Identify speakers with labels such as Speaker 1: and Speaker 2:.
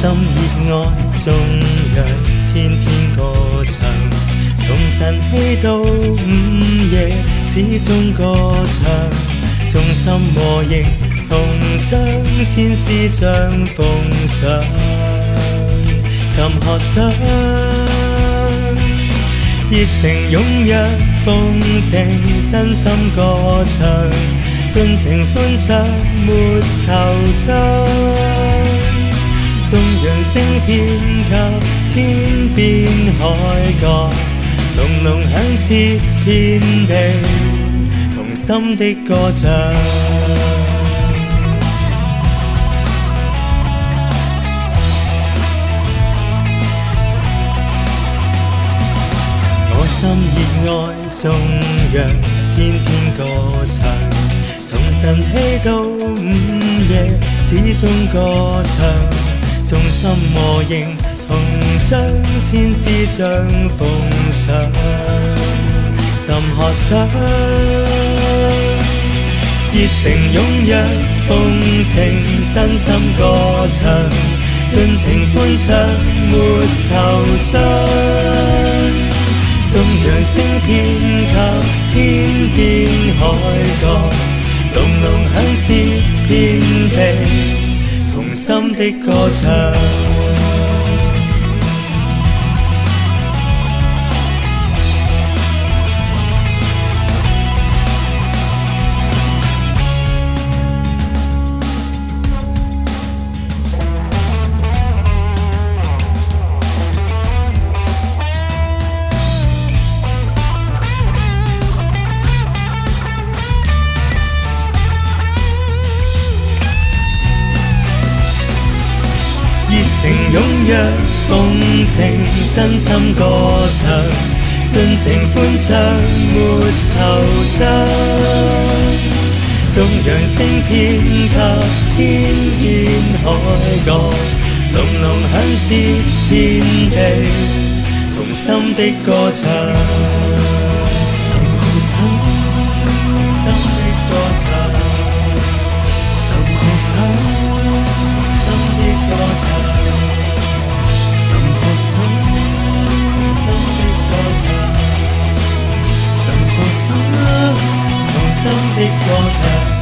Speaker 1: 心热爱，纵让天天歌唱，从晨曦到午夜，始终歌唱，众心和应，同将千丝将奉上，甚可想，热诚踊跃，奉情身心歌唱，尽情欢唱，没惆怅。纵扬声遍及天边海角，浓浓响彻遍地，同心的歌唱。我心热爱，纵让天天歌唱，从晨曦到午夜，始终歌唱。衷心和应，同将千丝将奉上，甚可想？热诚拥跃，奉情身心歌唱，尽情欢唱，没惆怅。纵扬声遍及天边海角，隆隆响彻遍地。心的歌唱。踊跃，奉情身心歌唱，尽情欢唱，没惆怅。纵扬声遍及天边海角，隆隆响彻遍地，同心的歌唱。
Speaker 2: 什么心？
Speaker 1: 心的歌唱。心的歌唱。